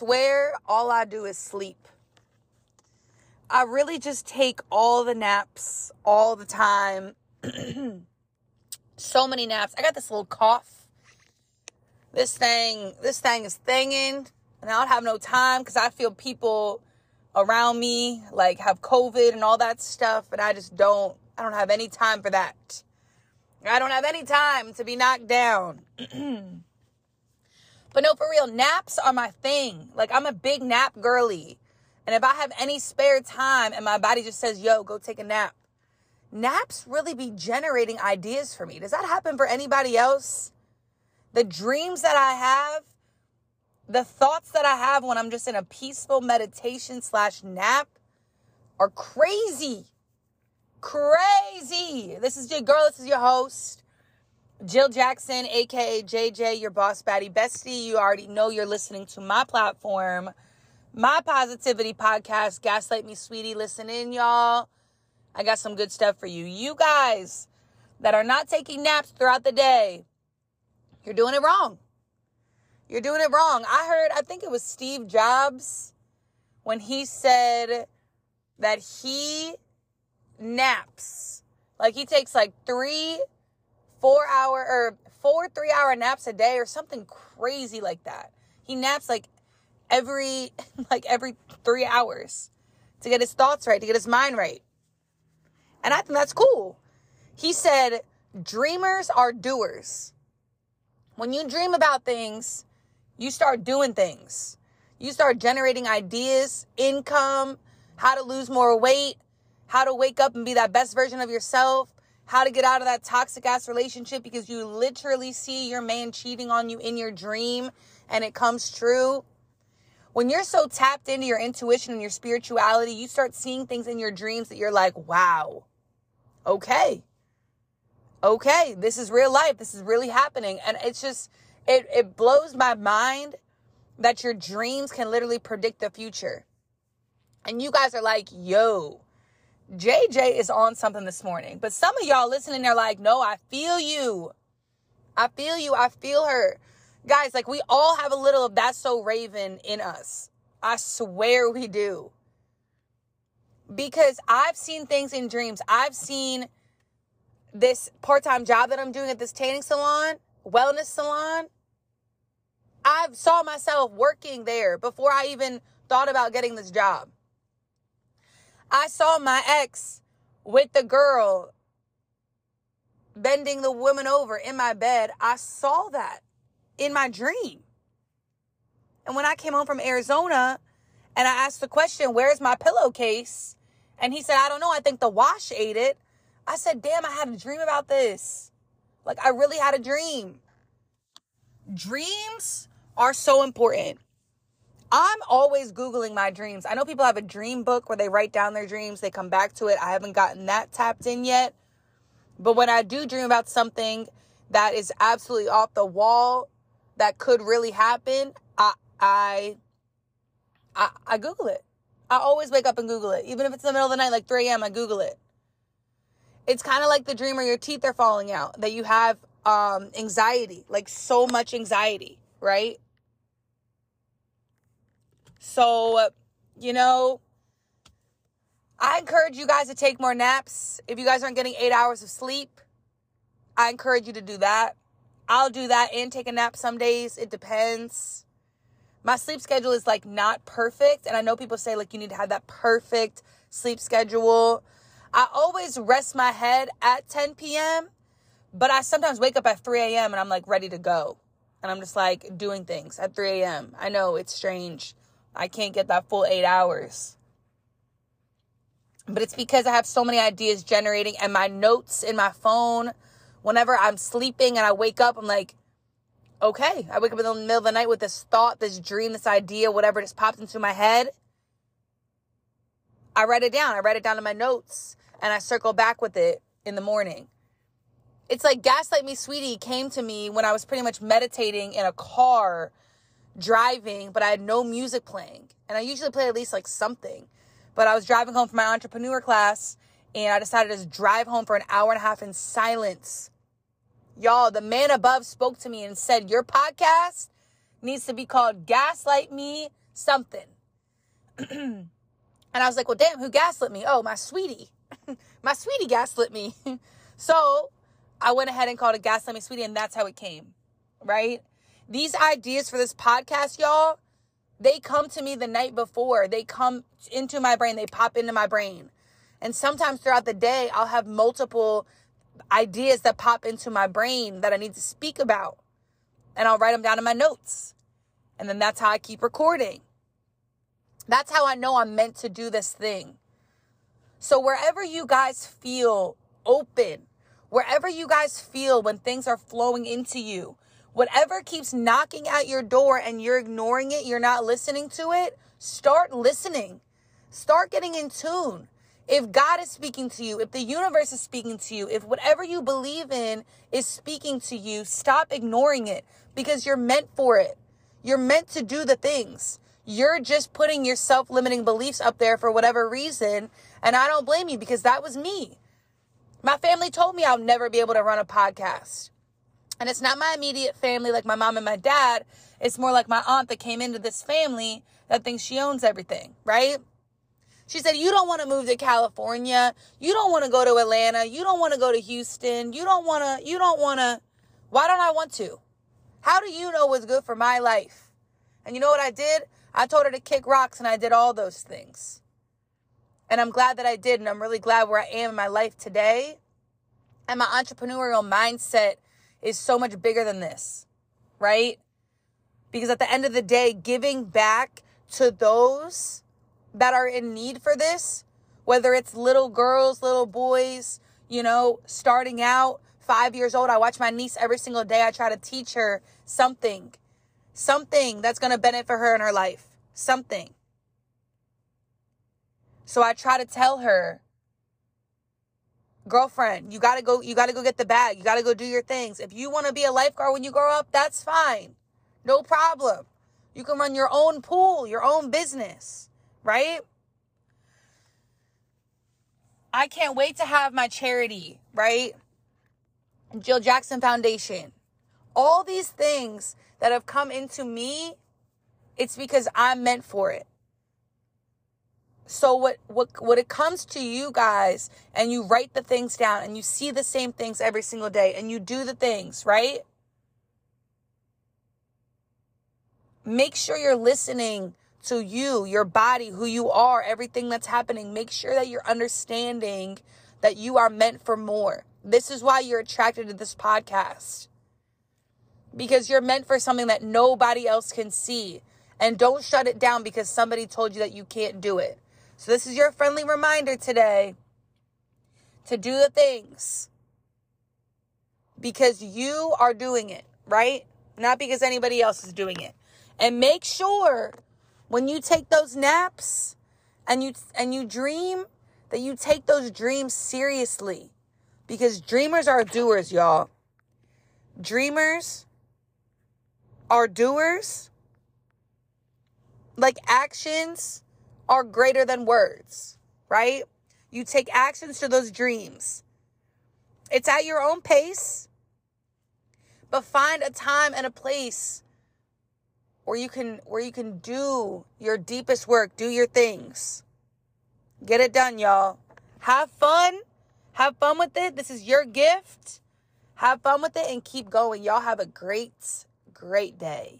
swear all I do is sleep. I really just take all the naps all the time. so many naps. I got this little cough. This thing, this thing is thinging, and I don't have no time because I feel people around me like have COVID and all that stuff, and I just don't. I don't have any time for that. I don't have any time to be knocked down. but no, for real, naps are my thing. Like I'm a big nap girly. And if I have any spare time and my body just says, yo, go take a nap, naps really be generating ideas for me. Does that happen for anybody else? The dreams that I have, the thoughts that I have when I'm just in a peaceful meditation slash nap are crazy. Crazy. This is your girl. This is your host, Jill Jackson, aka JJ, your boss baddie bestie. You already know you're listening to my platform, my positivity podcast, Gaslight Me Sweetie. Listen in, y'all. I got some good stuff for you. You guys that are not taking naps throughout the day, you're doing it wrong. You're doing it wrong. I heard, I think it was Steve Jobs when he said that he naps. Like he takes like three, four hour or four, three hour naps a day or something crazy like that. He naps like every, like every three hours to get his thoughts right, to get his mind right. And I think that's cool. He said, dreamers are doers. When you dream about things, you start doing things. You start generating ideas, income, how to lose more weight, how to wake up and be that best version of yourself, how to get out of that toxic ass relationship because you literally see your man cheating on you in your dream and it comes true. When you're so tapped into your intuition and your spirituality, you start seeing things in your dreams that you're like, wow, okay. Okay, this is real life. This is really happening. And it's just, it, it blows my mind that your dreams can literally predict the future. And you guys are like, yo, JJ is on something this morning. But some of y'all listening, they're like, no, I feel you. I feel you. I feel her. Guys, like we all have a little of That's So Raven in us. I swear we do. Because I've seen things in dreams. I've seen this part-time job that I'm doing at this tanning salon, wellness salon. I've saw myself working there before I even thought about getting this job. I saw my ex with the girl bending the woman over in my bed. I saw that in my dream. And when I came home from Arizona and I asked the question, Where's my pillowcase? And he said, I don't know. I think the wash ate it. I said, Damn, I had a dream about this. Like, I really had a dream. Dreams are so important. I'm always Googling my dreams. I know people have a dream book where they write down their dreams, they come back to it. I haven't gotten that tapped in yet. But when I do dream about something that is absolutely off the wall, that could really happen, I, I, I, I Google it. I always wake up and Google it. Even if it's in the middle of the night, like 3 a.m., I Google it. It's kind of like the dream where your teeth are falling out, that you have um, anxiety, like so much anxiety, right? So, you know, I encourage you guys to take more naps. If you guys aren't getting eight hours of sleep, I encourage you to do that. I'll do that and take a nap some days. It depends. My sleep schedule is like not perfect. And I know people say like you need to have that perfect sleep schedule. I always rest my head at 10 p.m., but I sometimes wake up at 3 a.m. and I'm like ready to go. And I'm just like doing things at 3 a.m. I know it's strange. I can't get that full eight hours. But it's because I have so many ideas generating and my notes in my phone. Whenever I'm sleeping and I wake up, I'm like, okay. I wake up in the middle of the night with this thought, this dream, this idea, whatever just pops into my head. I write it down. I write it down in my notes and I circle back with it in the morning. It's like Gaslight Me Sweetie came to me when I was pretty much meditating in a car driving, but I had no music playing. And I usually play at least like something. But I was driving home from my entrepreneur class and I decided to drive home for an hour and a half in silence. Y'all, the man above spoke to me and said, Your podcast needs to be called Gaslight Me something. and I was like, well, damn, who gaslit me? Oh, my sweetie. my sweetie gaslit me. so I went ahead and called it Gaslight Me Sweetie, and that's how it came, right? These ideas for this podcast, y'all, they come to me the night before. They come into my brain, they pop into my brain. And sometimes throughout the day, I'll have multiple ideas that pop into my brain that I need to speak about. And I'll write them down in my notes. And then that's how I keep recording. That's how I know I'm meant to do this thing. So wherever you guys feel open, wherever you guys feel when things are flowing into you, whatever keeps knocking at your door and you're ignoring it, you're not listening to it, start listening. Start getting in tune. If God is speaking to you, if the universe is speaking to you, if whatever you believe in is speaking to you, stop ignoring it because you're meant for it. You're meant to do the things. You're just putting your self limiting beliefs up there for whatever reason. And I don't blame you because that was me. My family told me I'll never be able to run a podcast. And it's not my immediate family like my mom and my dad. It's more like my aunt that came into this family that thinks she owns everything, right? She said, You don't want to move to California. You don't want to go to Atlanta. You don't want to go to Houston. You don't want to, you don't want to. Why don't I want to? How do you know what's good for my life? And you know what I did? I told her to kick rocks and I did all those things. And I'm glad that I did. And I'm really glad where I am in my life today. And my entrepreneurial mindset is so much bigger than this, right? Because at the end of the day, giving back to those that are in need for this, whether it's little girls, little boys, you know, starting out, five years old. I watch my niece every single day. I try to teach her something, something that's going to benefit her in her life, something. So I try to tell her, girlfriend, you got to go, you got to go get the bag. You got to go do your things. If you want to be a lifeguard when you grow up, that's fine. No problem. You can run your own pool, your own business right? I can't wait to have my charity, right? Jill Jackson Foundation. All these things that have come into me, it's because I'm meant for it. So what what what it comes to you guys and you write the things down and you see the same things every single day and you do the things, right? Make sure you're listening to you, your body, who you are, everything that's happening. Make sure that you're understanding that you are meant for more. This is why you're attracted to this podcast. Because you're meant for something that nobody else can see. And don't shut it down because somebody told you that you can't do it. So, this is your friendly reminder today to do the things because you are doing it, right? Not because anybody else is doing it. And make sure when you take those naps and you and you dream that you take those dreams seriously because dreamers are doers y'all dreamers are doers like actions are greater than words right you take actions to those dreams it's at your own pace but find a time and a place where you can where you can do your deepest work, do your things. Get it done, y'all. Have fun. Have fun with it. This is your gift. Have fun with it and keep going. Y'all have a great great day.